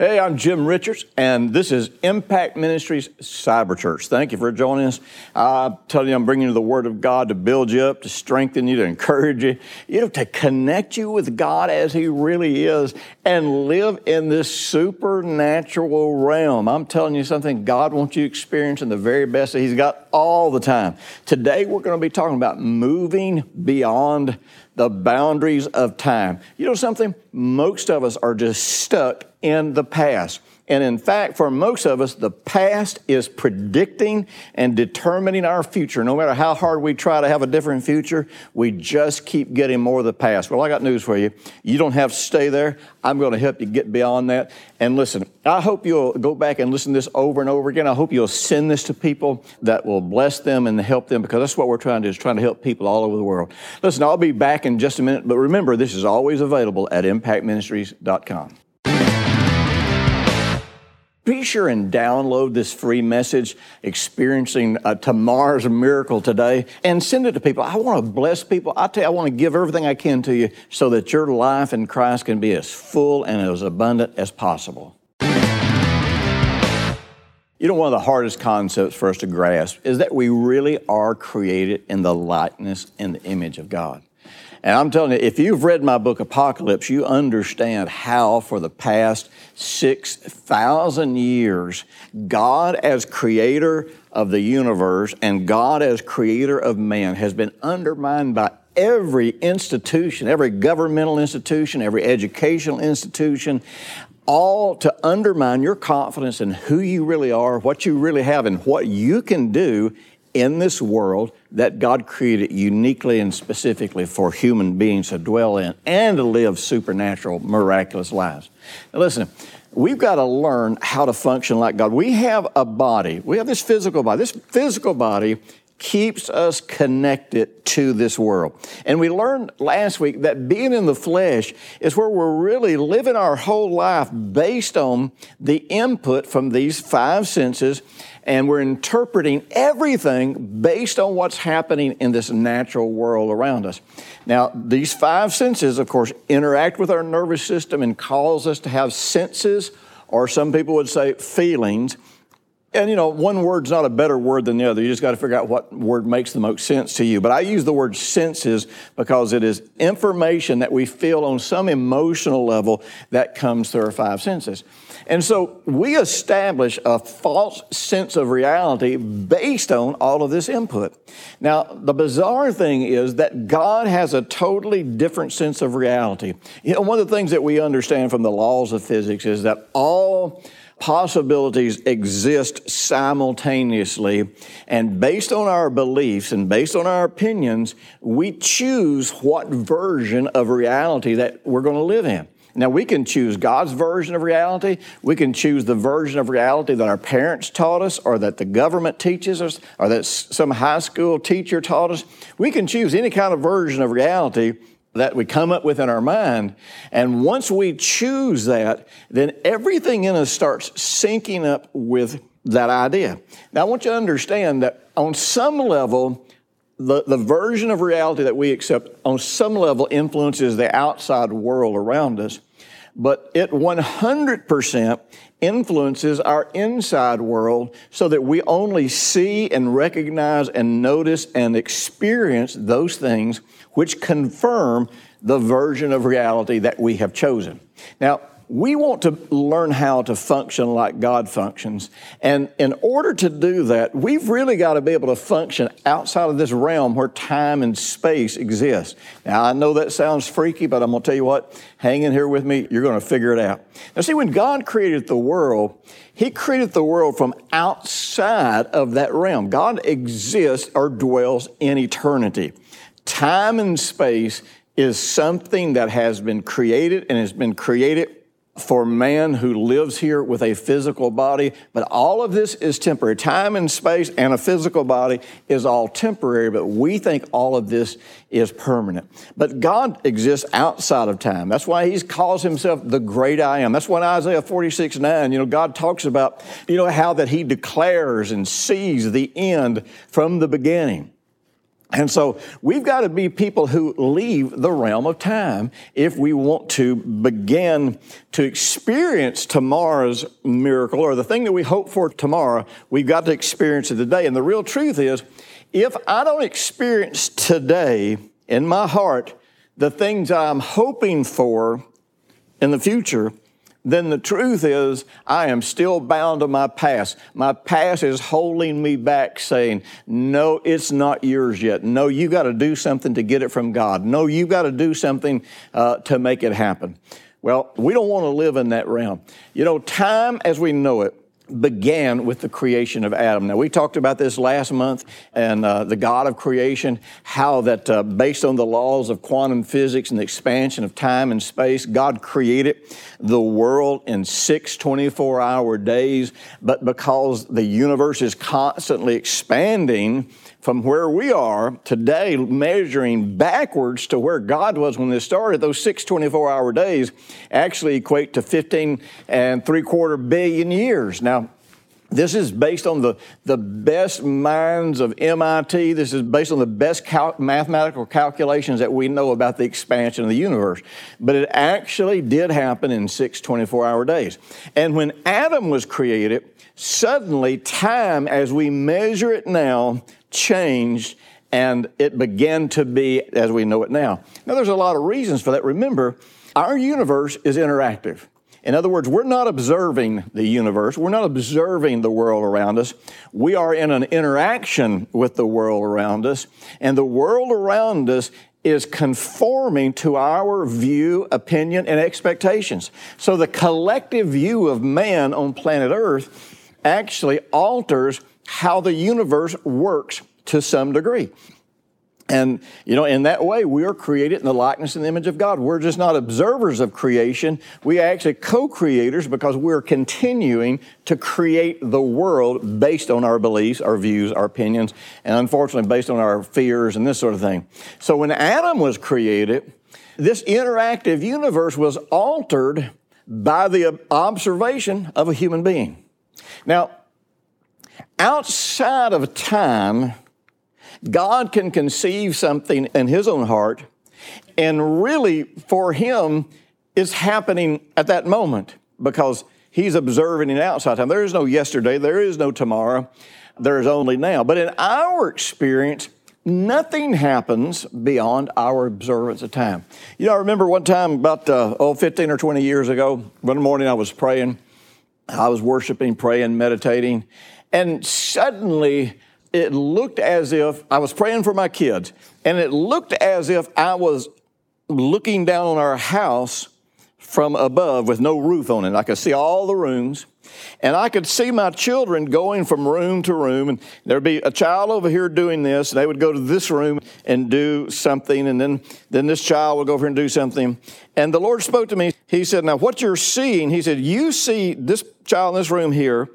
Hey, I'm Jim Richards, and this is Impact Ministries Cyber Church. Thank you for joining us. I tell you, I'm bringing you the Word of God to build you up, to strengthen you, to encourage you, you know, to connect you with God as He really is, and live in this supernatural realm. I'm telling you something God wants you experiencing the very best that He's got all the time. Today, we're going to be talking about moving beyond the boundaries of time. You know something? Most of us are just stuck in the past. And in fact, for most of us, the past is predicting and determining our future. No matter how hard we try to have a different future, we just keep getting more of the past. Well, I got news for you. You don't have to stay there. I'm going to help you get beyond that. And listen, I hope you'll go back and listen to this over and over again. I hope you'll send this to people that will bless them and help them because that's what we're trying to do is trying to help people all over the world. Listen, I'll be back in just a minute, but remember, this is always available at impactministries.com. Be sure and download this free message, Experiencing uh, Tomorrow's Miracle Today, and send it to people. I want to bless people. I tell you, I want to give everything I can to you so that your life in Christ can be as full and as abundant as possible. You know, one of the hardest concepts for us to grasp is that we really are created in the likeness and the image of God. And I'm telling you, if you've read my book, Apocalypse, you understand how for the past 6,000 years, God, as creator of the universe and God, as creator of man, has been undermined by every institution, every governmental institution, every educational institution, all to undermine your confidence in who you really are, what you really have, and what you can do in this world that God created uniquely and specifically for human beings to dwell in and to live supernatural, miraculous lives. Now, listen, we've got to learn how to function like God. We have a body, we have this physical body. This physical body keeps us connected to this world. And we learned last week that being in the flesh is where we're really living our whole life based on the input from these five senses and we're interpreting everything based on what's happening in this natural world around us. Now, these five senses, of course, interact with our nervous system and cause us to have senses, or some people would say feelings. And you know, one word's not a better word than the other. You just got to figure out what word makes the most sense to you. But I use the word senses because it is information that we feel on some emotional level that comes through our five senses. And so we establish a false sense of reality based on all of this input. Now, the bizarre thing is that God has a totally different sense of reality. You know, one of the things that we understand from the laws of physics is that all possibilities exist simultaneously. And based on our beliefs and based on our opinions, we choose what version of reality that we're going to live in. Now, we can choose God's version of reality. We can choose the version of reality that our parents taught us, or that the government teaches us, or that some high school teacher taught us. We can choose any kind of version of reality that we come up with in our mind. And once we choose that, then everything in us starts syncing up with that idea. Now, I want you to understand that on some level, the, the version of reality that we accept on some level influences the outside world around us but it 100% influences our inside world so that we only see and recognize and notice and experience those things which confirm the version of reality that we have chosen. Now, we want to learn how to function like God functions. And in order to do that, we've really got to be able to function outside of this realm where time and space exist. Now, I know that sounds freaky, but I'm going to tell you what, hang in here with me, you're going to figure it out. Now, see, when God created the world, He created the world from outside of that realm. God exists or dwells in eternity. Time and space is something that has been created and has been created for man who lives here with a physical body, but all of this is temporary. Time and space and a physical body is all temporary, but we think all of this is permanent. But God exists outside of time. That's why He calls Himself the great I am. That's what Isaiah 46 9, you know, God talks about, you know, how that He declares and sees the end from the beginning. And so we've got to be people who leave the realm of time if we want to begin to experience tomorrow's miracle or the thing that we hope for tomorrow. We've got to experience it today. And the real truth is, if I don't experience today in my heart the things I'm hoping for in the future, then the truth is I am still bound to my past. My past is holding me back, saying, No, it's not yours yet. No, you got to do something to get it from God. No, you got to do something uh, to make it happen. Well, we don't want to live in that realm. You know, time as we know it began with the creation of Adam. Now, we talked about this last month and uh, the God of creation, how that uh, based on the laws of quantum physics and the expansion of time and space, God created the world in six 24 hour days. But because the universe is constantly expanding, from where we are today, measuring backwards to where God was when this started, those six 24 hour days actually equate to 15 and three quarter billion years. Now, this is based on the, the best minds of MIT. This is based on the best cal- mathematical calculations that we know about the expansion of the universe. But it actually did happen in six 24 hour days. And when Adam was created, suddenly time as we measure it now changed and it began to be as we know it now. Now, there's a lot of reasons for that. Remember, our universe is interactive. In other words, we're not observing the universe, we're not observing the world around us. We are in an interaction with the world around us, and the world around us is conforming to our view, opinion, and expectations. So the collective view of man on planet Earth actually alters how the universe works to some degree. And, you know, in that way, we are created in the likeness and the image of God. We're just not observers of creation. We are actually co-creators because we're continuing to create the world based on our beliefs, our views, our opinions, and unfortunately based on our fears and this sort of thing. So when Adam was created, this interactive universe was altered by the observation of a human being. Now, outside of time, God can conceive something in His own heart, and really for Him, it's happening at that moment because He's observing it outside time. There is no yesterday, there is no tomorrow, there is only now. But in our experience, nothing happens beyond our observance of time. You know, I remember one time about, uh, oh, 15 or 20 years ago, one morning I was praying, I was worshiping, praying, meditating, and suddenly it looked as if I was praying for my kids, and it looked as if I was looking down on our house from above with no roof on it. I could see all the rooms. And I could see my children going from room to room, and there'd be a child over here doing this, and they would go to this room and do something, and then, then this child would go over and do something. And the Lord spoke to me. He said, Now, what you're seeing, He said, you see this child in this room here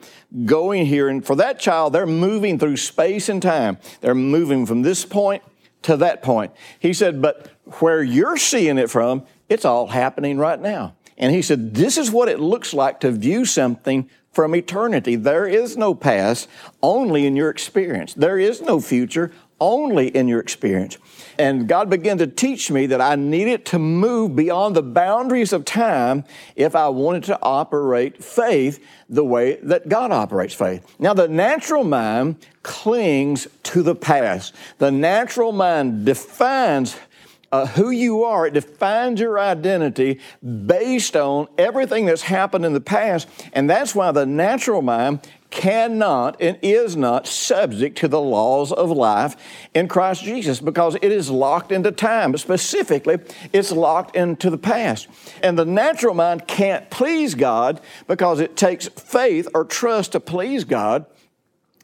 going here, and for that child, they're moving through space and time. They're moving from this point to that point. He said, But where you're seeing it from, it's all happening right now. And he said, This is what it looks like to view something from eternity. There is no past, only in your experience. There is no future, only in your experience. And God began to teach me that I needed to move beyond the boundaries of time if I wanted to operate faith the way that God operates faith. Now, the natural mind clings to the past. The natural mind defines uh, who you are. It defines your identity based on everything that's happened in the past. And that's why the natural mind cannot and is not subject to the laws of life in Christ Jesus because it is locked into time. Specifically, it's locked into the past. And the natural mind can't please God because it takes faith or trust to please God.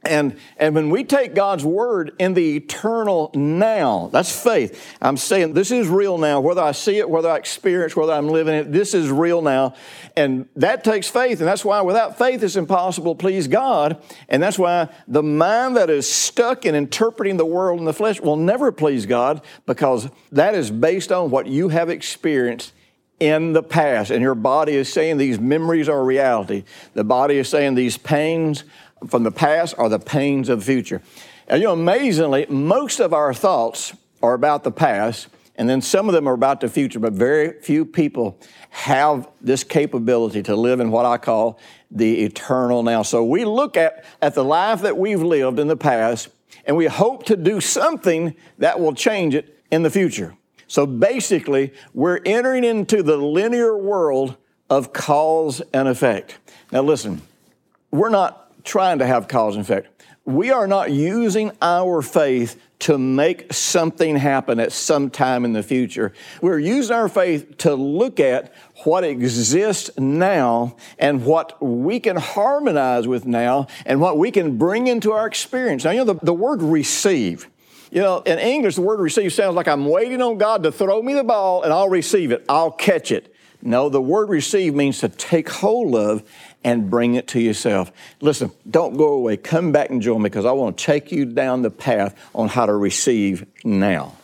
And, and when we take God's word in the eternal now, that's faith. I'm saying this is real now. Whether I see it, whether I experience, whether I'm living it, this is real now. And that takes faith. And that's why without faith it's impossible to please God. And that's why the mind that is stuck in interpreting the world in the flesh will never please God because that is based on what you have experienced in the past. And your body is saying these memories are reality. The body is saying these pains from the past are the pains of the future. And you know, amazingly, most of our thoughts are about the past, and then some of them are about the future, but very few people have this capability to live in what I call the eternal now. So we look at, at the life that we've lived in the past, and we hope to do something that will change it in the future. So basically, we're entering into the linear world of cause and effect. Now, listen, we're not trying to have cause and effect. We are not using our faith to make something happen at some time in the future. We're using our faith to look at what exists now and what we can harmonize with now and what we can bring into our experience. Now, you know, the, the word receive, you know, in English, the word receive sounds like I'm waiting on God to throw me the ball and I'll receive it, I'll catch it. No, the word receive means to take hold of and bring it to yourself. Listen, don't go away. Come back and join me because I want to take you down the path on how to receive now.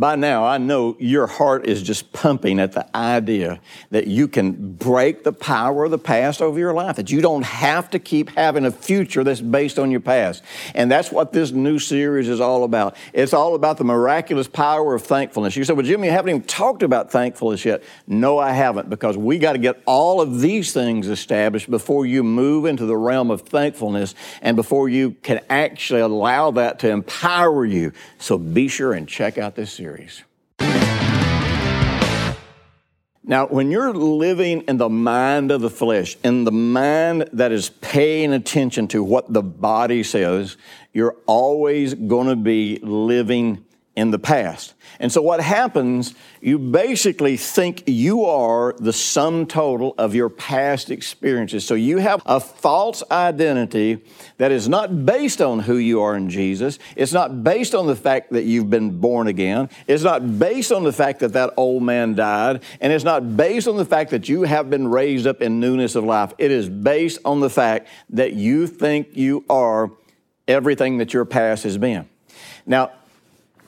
By now, I know your heart is just pumping at the idea that you can break the power of the past over your life, that you don't have to keep having a future that's based on your past. And that's what this new series is all about. It's all about the miraculous power of thankfulness. You said, Well, Jimmy, you haven't even talked about thankfulness yet. No, I haven't, because we got to get all of these things established before you move into the realm of thankfulness and before you can actually allow that to empower you. So be sure and check out this series. Now, when you're living in the mind of the flesh, in the mind that is paying attention to what the body says, you're always going to be living in the past. And so what happens, you basically think you are the sum total of your past experiences. So you have a false identity that is not based on who you are in Jesus. It's not based on the fact that you've been born again. It's not based on the fact that that old man died. And it's not based on the fact that you have been raised up in newness of life. It is based on the fact that you think you are everything that your past has been. Now,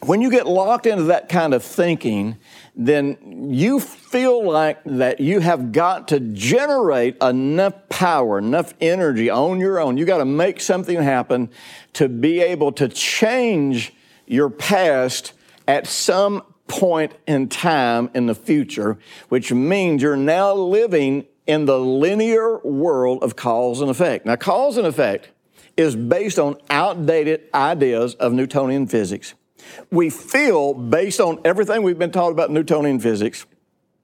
when you get locked into that kind of thinking, then you feel like that you have got to generate enough power, enough energy on your own. You got to make something happen to be able to change your past at some point in time in the future, which means you're now living in the linear world of cause and effect. Now, cause and effect is based on outdated ideas of Newtonian physics we feel based on everything we've been taught about Newtonian physics.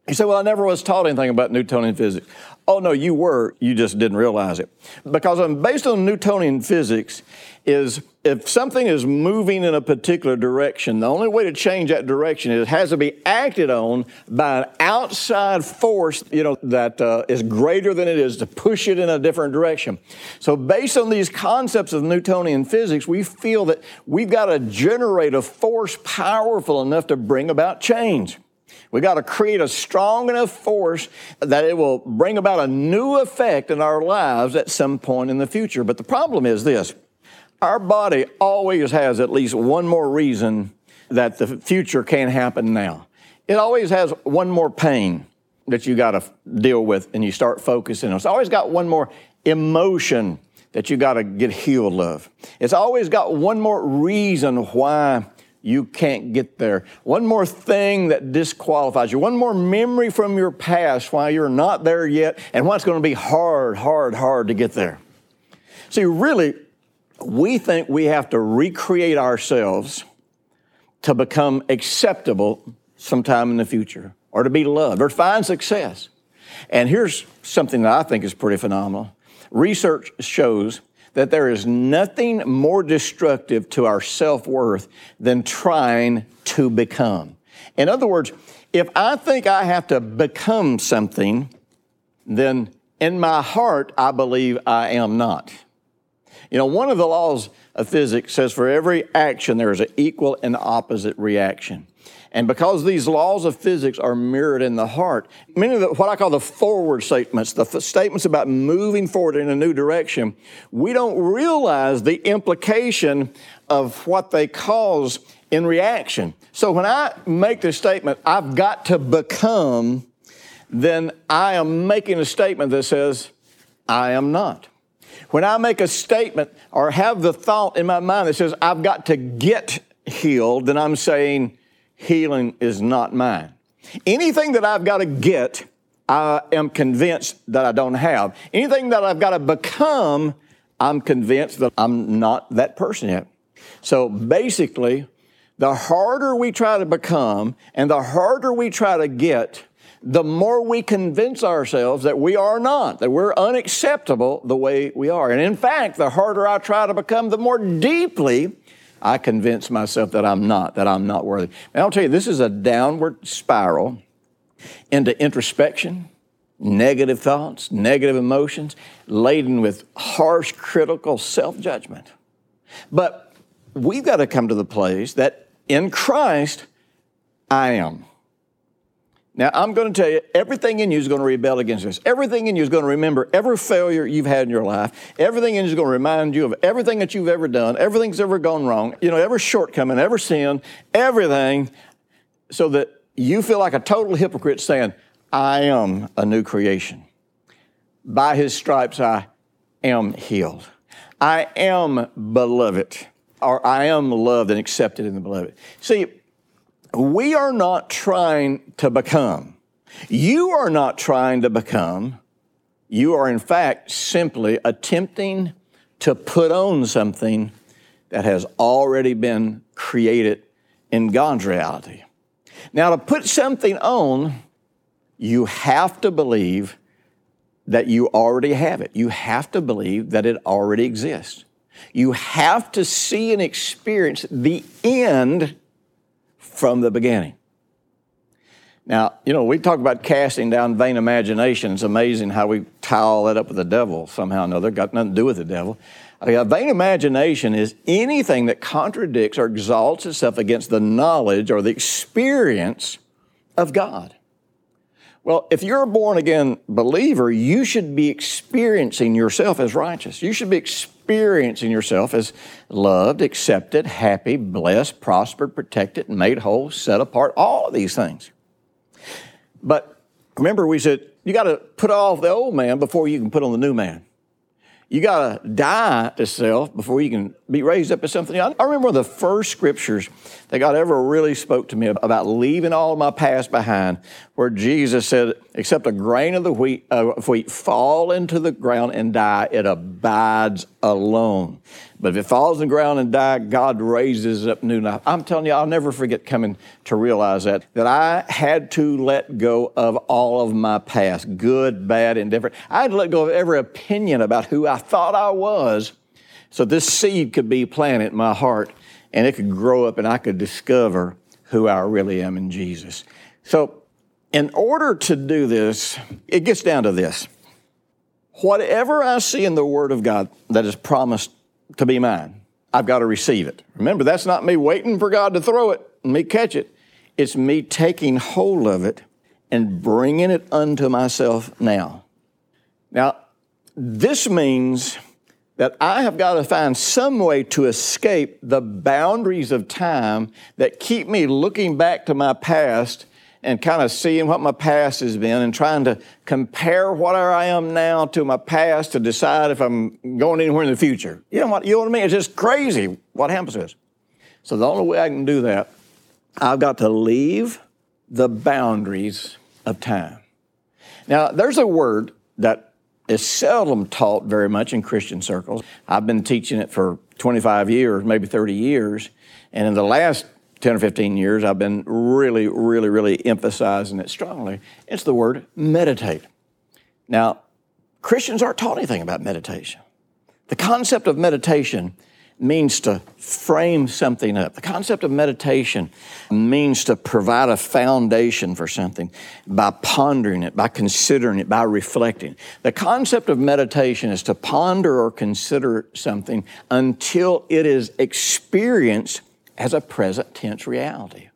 You say, Well, I never was taught anything about Newtonian physics. Oh, no, you were. You just didn't realize it. Because based on Newtonian physics, is if something is moving in a particular direction, the only way to change that direction is it has to be acted on by an outside force, you know, that uh, is greater than it is to push it in a different direction. So, based on these concepts of Newtonian physics, we feel that we've got to generate a force powerful enough to bring about change. We got to create a strong enough force that it will bring about a new effect in our lives at some point in the future. But the problem is this our body always has at least one more reason that the future can't happen now. It always has one more pain that you got to deal with and you start focusing on. It's always got one more emotion that you got to get healed of. It's always got one more reason why you can't get there. One more thing that disqualifies you. One more memory from your past why you're not there yet and why it's going to be hard, hard, hard to get there. See, really, we think we have to recreate ourselves to become acceptable sometime in the future or to be loved or find success. And here's something that I think is pretty phenomenal. Research shows that there is nothing more destructive to our self worth than trying to become. In other words, if I think I have to become something, then In my heart, I believe I am not. You know, one of the laws of physics says for every action, there is an equal and opposite reaction. And because these laws of physics are mirrored in the heart, many of the, what I call the forward statements, the f- statements about moving forward in a new direction, we don't realize the implication of what they cause in reaction. So when I make the statement, I've got to become, then I am making a statement that says, I am not. When I make a statement or have the thought in my mind that says, I've got to get healed, then I'm saying, healing is not mine. Anything that I've got to get, I am convinced that I don't have. Anything that I've got to become, I'm convinced that I'm not that person yet. So basically, the harder we try to become and the harder we try to get, the more we convince ourselves that we are not, that we're unacceptable the way we are. And in fact, the harder I try to become, the more deeply I convince myself that I'm not, that I'm not worthy. And I'll tell you, this is a downward spiral into introspection, negative thoughts, negative emotions, laden with harsh, critical self judgment. But we've got to come to the place that in Christ, I am. Now, I'm going to tell you, everything in you is going to rebel against this. Everything in you is going to remember every failure you've had in your life. Everything in you is going to remind you of everything that you've ever done, everything's ever gone wrong, you know, every shortcoming, every sin, everything, so that you feel like a total hypocrite saying, I am a new creation. By his stripes, I am healed. I am beloved, or I am loved and accepted in the beloved. See, we are not trying to become. You are not trying to become. You are, in fact, simply attempting to put on something that has already been created in God's reality. Now, to put something on, you have to believe that you already have it. You have to believe that it already exists. You have to see and experience the end from the beginning. Now, you know, we talk about casting down vain imagination. It's amazing how we tie all that up with the devil somehow or another. Got nothing to do with the devil. Uh, a vain imagination is anything that contradicts or exalts itself against the knowledge or the experience of God. Well, if you're a born again believer, you should be experiencing yourself as righteous. You should be experiencing yourself as loved, accepted, happy, blessed, prospered, protected, made whole, set apart, all of these things. But remember, we said you got to put off the old man before you can put on the new man. You got to die to self before you can be raised up to something. I remember one of the first scriptures that God ever really spoke to me about leaving all my past behind, where Jesus said, Except a grain of the wheat, uh, wheat fall into the ground and die, it abides alone. But if it falls in the ground and die, God raises up new life. I'm telling you, I'll never forget coming to realize that, that I had to let go of all of my past, good, bad, indifferent. I had to let go of every opinion about who I thought I was so this seed could be planted in my heart and it could grow up and I could discover who I really am in Jesus. So, in order to do this, it gets down to this. Whatever I see in the Word of God that is promised to be mine, I've got to receive it. Remember, that's not me waiting for God to throw it and me catch it. It's me taking hold of it and bringing it unto myself now. Now, this means that I have got to find some way to escape the boundaries of time that keep me looking back to my past and kind of seeing what my past has been and trying to compare what I am now to my past to decide if I'm going anywhere in the future. You know what, you know what I mean? It's just crazy what happens to us. So the only way I can do that, I've got to leave the boundaries of time. Now, there's a word that is seldom taught very much in Christian circles. I've been teaching it for 25 years, maybe 30 years, and in the last 10 or 15 years, I've been really, really, really emphasizing it strongly. It's the word meditate. Now, Christians aren't taught anything about meditation. The concept of meditation means to frame something up. The concept of meditation means to provide a foundation for something by pondering it, by considering it, by reflecting. The concept of meditation is to ponder or consider something until it is experienced as a present tense reality.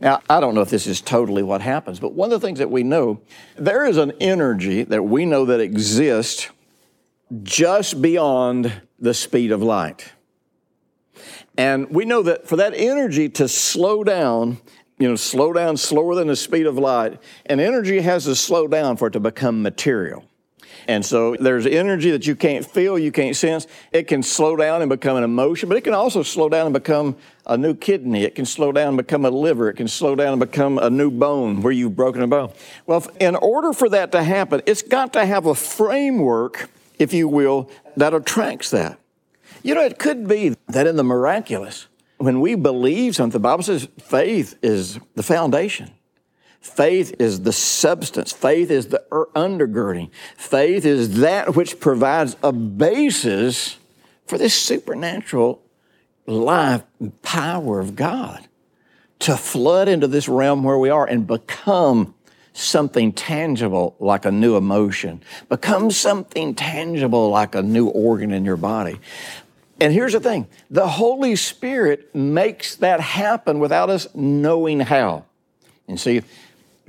Now, I don't know if this is totally what happens, but one of the things that we know, there is an energy that we know that exists just beyond the speed of light. And we know that for that energy to slow down, you know, slow down slower than the speed of light, and energy has to slow down for it to become material. And so there's energy that you can't feel, you can't sense. It can slow down and become an emotion, but it can also slow down and become a new kidney. It can slow down and become a liver. It can slow down and become a new bone where you've broken a bone. Well, in order for that to happen, it's got to have a framework, if you will, that attracts that. You know, it could be that in the miraculous, when we believe something, the Bible says faith is the foundation. Faith is the substance. Faith is the undergirding. Faith is that which provides a basis for this supernatural life and power of God to flood into this realm where we are and become something tangible like a new emotion, become something tangible like a new organ in your body. And here's the thing the Holy Spirit makes that happen without us knowing how. And see,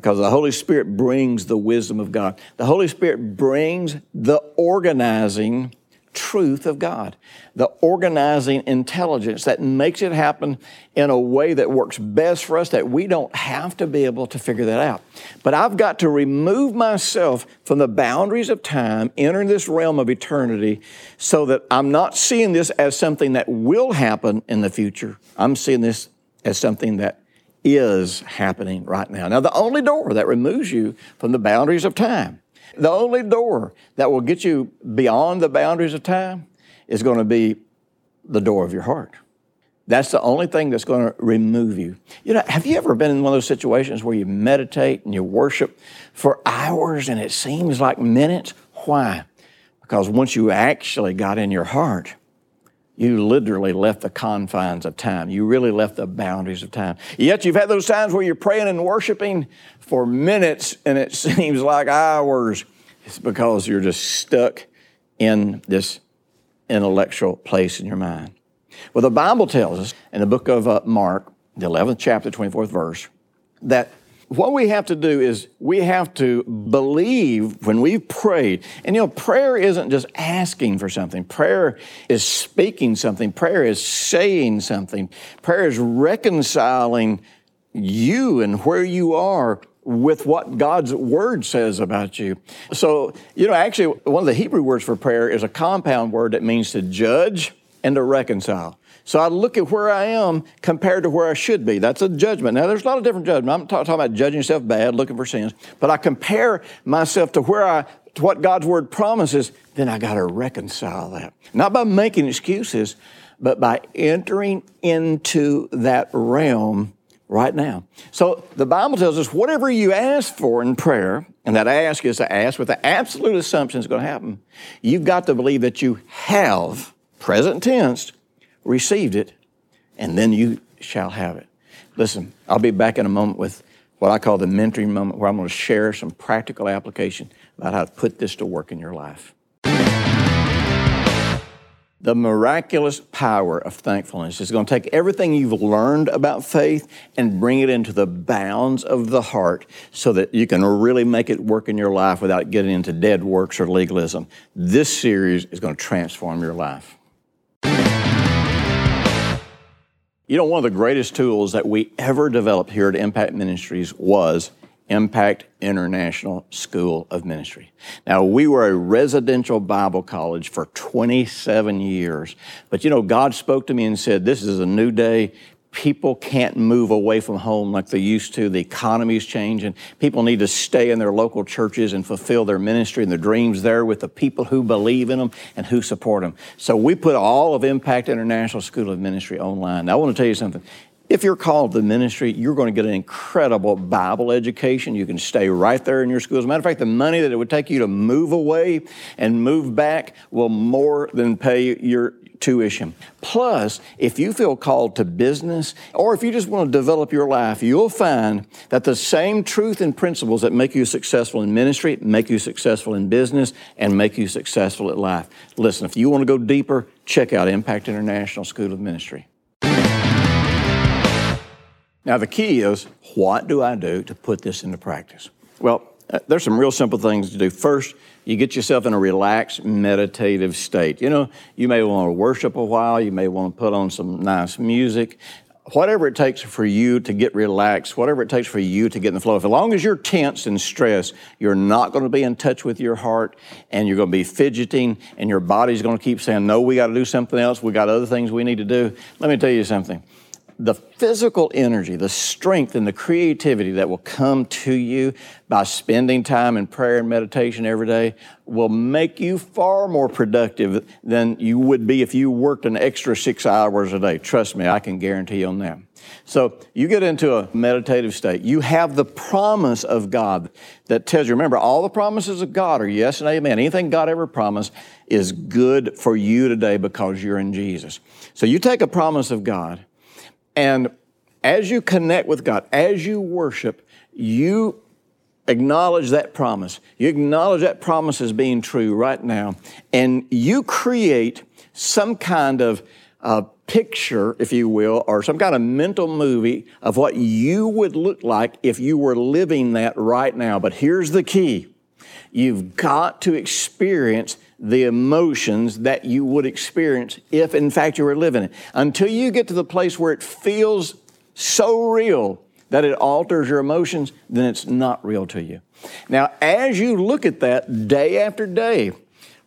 because the Holy Spirit brings the wisdom of God. The Holy Spirit brings the organizing truth of God, the organizing intelligence that makes it happen in a way that works best for us, that we don't have to be able to figure that out. But I've got to remove myself from the boundaries of time, enter this realm of eternity, so that I'm not seeing this as something that will happen in the future. I'm seeing this as something that is happening right now. Now, the only door that removes you from the boundaries of time, the only door that will get you beyond the boundaries of time is going to be the door of your heart. That's the only thing that's going to remove you. You know, have you ever been in one of those situations where you meditate and you worship for hours and it seems like minutes? Why? Because once you actually got in your heart, you literally left the confines of time. You really left the boundaries of time. Yet you've had those times where you're praying and worshiping for minutes and it seems like hours. It's because you're just stuck in this intellectual place in your mind. Well, the Bible tells us in the book of uh, Mark, the 11th chapter, 24th verse, that what we have to do is we have to believe when we've prayed. And you know, prayer isn't just asking for something, prayer is speaking something, prayer is saying something, prayer is reconciling you and where you are with what God's word says about you. So, you know, actually, one of the Hebrew words for prayer is a compound word that means to judge and to reconcile. So I look at where I am compared to where I should be. That's a judgment. Now, there's a lot of different judgment. I'm talking about judging yourself bad, looking for sins, but I compare myself to where I, to what God's word promises, then I got to reconcile that. Not by making excuses, but by entering into that realm right now. So the Bible tells us whatever you ask for in prayer, and that ask is to ask with the absolute assumption it's going to happen, you've got to believe that you have, present tense, received it, and then you shall have it. Listen, I'll be back in a moment with what I call the mentoring moment where I'm going to share some practical application about how to put this to work in your life. The miraculous power of thankfulness is going to take everything you've learned about faith and bring it into the bounds of the heart so that you can really make it work in your life without getting into dead works or legalism. This series is going to transform your life. You know, one of the greatest tools that we ever developed here at Impact Ministries was Impact International School of Ministry. Now, we were a residential Bible college for 27 years, but you know, God spoke to me and said, This is a new day people can't move away from home like they used to. The economy is changing. People need to stay in their local churches and fulfill their ministry and their dreams there with the people who believe in them and who support them. So we put all of Impact International School of Ministry online. Now, I want to tell you something. If you're called to ministry, you're going to get an incredible Bible education. You can stay right there in your school. As a matter of fact, the money that it would take you to move away and move back will more than pay your tuition. Plus, if you feel called to business, or if you just want to develop your life, you'll find that the same truth and principles that make you successful in ministry, make you successful in business, and make you successful at life. Listen, if you want to go deeper, check out Impact International School of Ministry. Now, the key is what do I do to put this into practice? Well, Uh, there's some real simple things to do. First, you get yourself in a relaxed, meditative state. You know, you may want to worship a while, you may want to put on some nice music. Whatever it takes for you to get relaxed, whatever it takes for you to get in the flow. If as long as you're tense and stressed, you're not going to be in touch with your heart and you're going to be fidgeting and your body's going to keep saying, No, we got to do something else. We got other things we need to do. Let me tell you something the physical energy, the strength, and the creativity that will come to you by spending time in prayer and meditation every day will make you far more productive than you would be if you worked an extra six hours a day. Trust me, I can guarantee you on that. So you get into a meditative state. You have the promise of God that tells you, remember, all the promises of God are yes and amen. Anything God ever promised is good for you today because you're in Jesus. So you take a promise of God and as you connect with God, as you worship, you acknowledge that promise. You acknowledge that promise as being true right now. And you create some kind of uh, picture, if you will, or some kind of mental movie of what you would look like if you were living that right now. But here's the key you've got to experience the emotions that you would experience if, in fact, you were living it. Until you get to the place where it feels so real that it alters your emotions, then it's not real to you. Now, as you look at that day after day,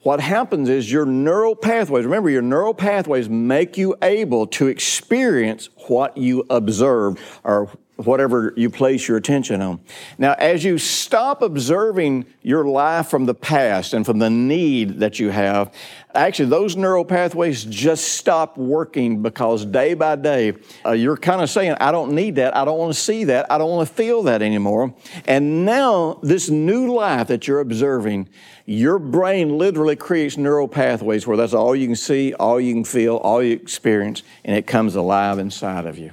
what happens is your neural pathways, remember, your neural pathways make you able to experience what you observe or whatever you place your attention on. Now, as you stop observing your life from the past and from the need that you have, actually, those neural pathways just stop working because day by day, uh, you're kind of saying, I don't need that. I don't want to see that. I don't want to feel that anymore. And now, this new life that you're observing, your brain literally creates neural pathways where that's all you can see, all you can feel, all you experience, and it comes alive inside of you.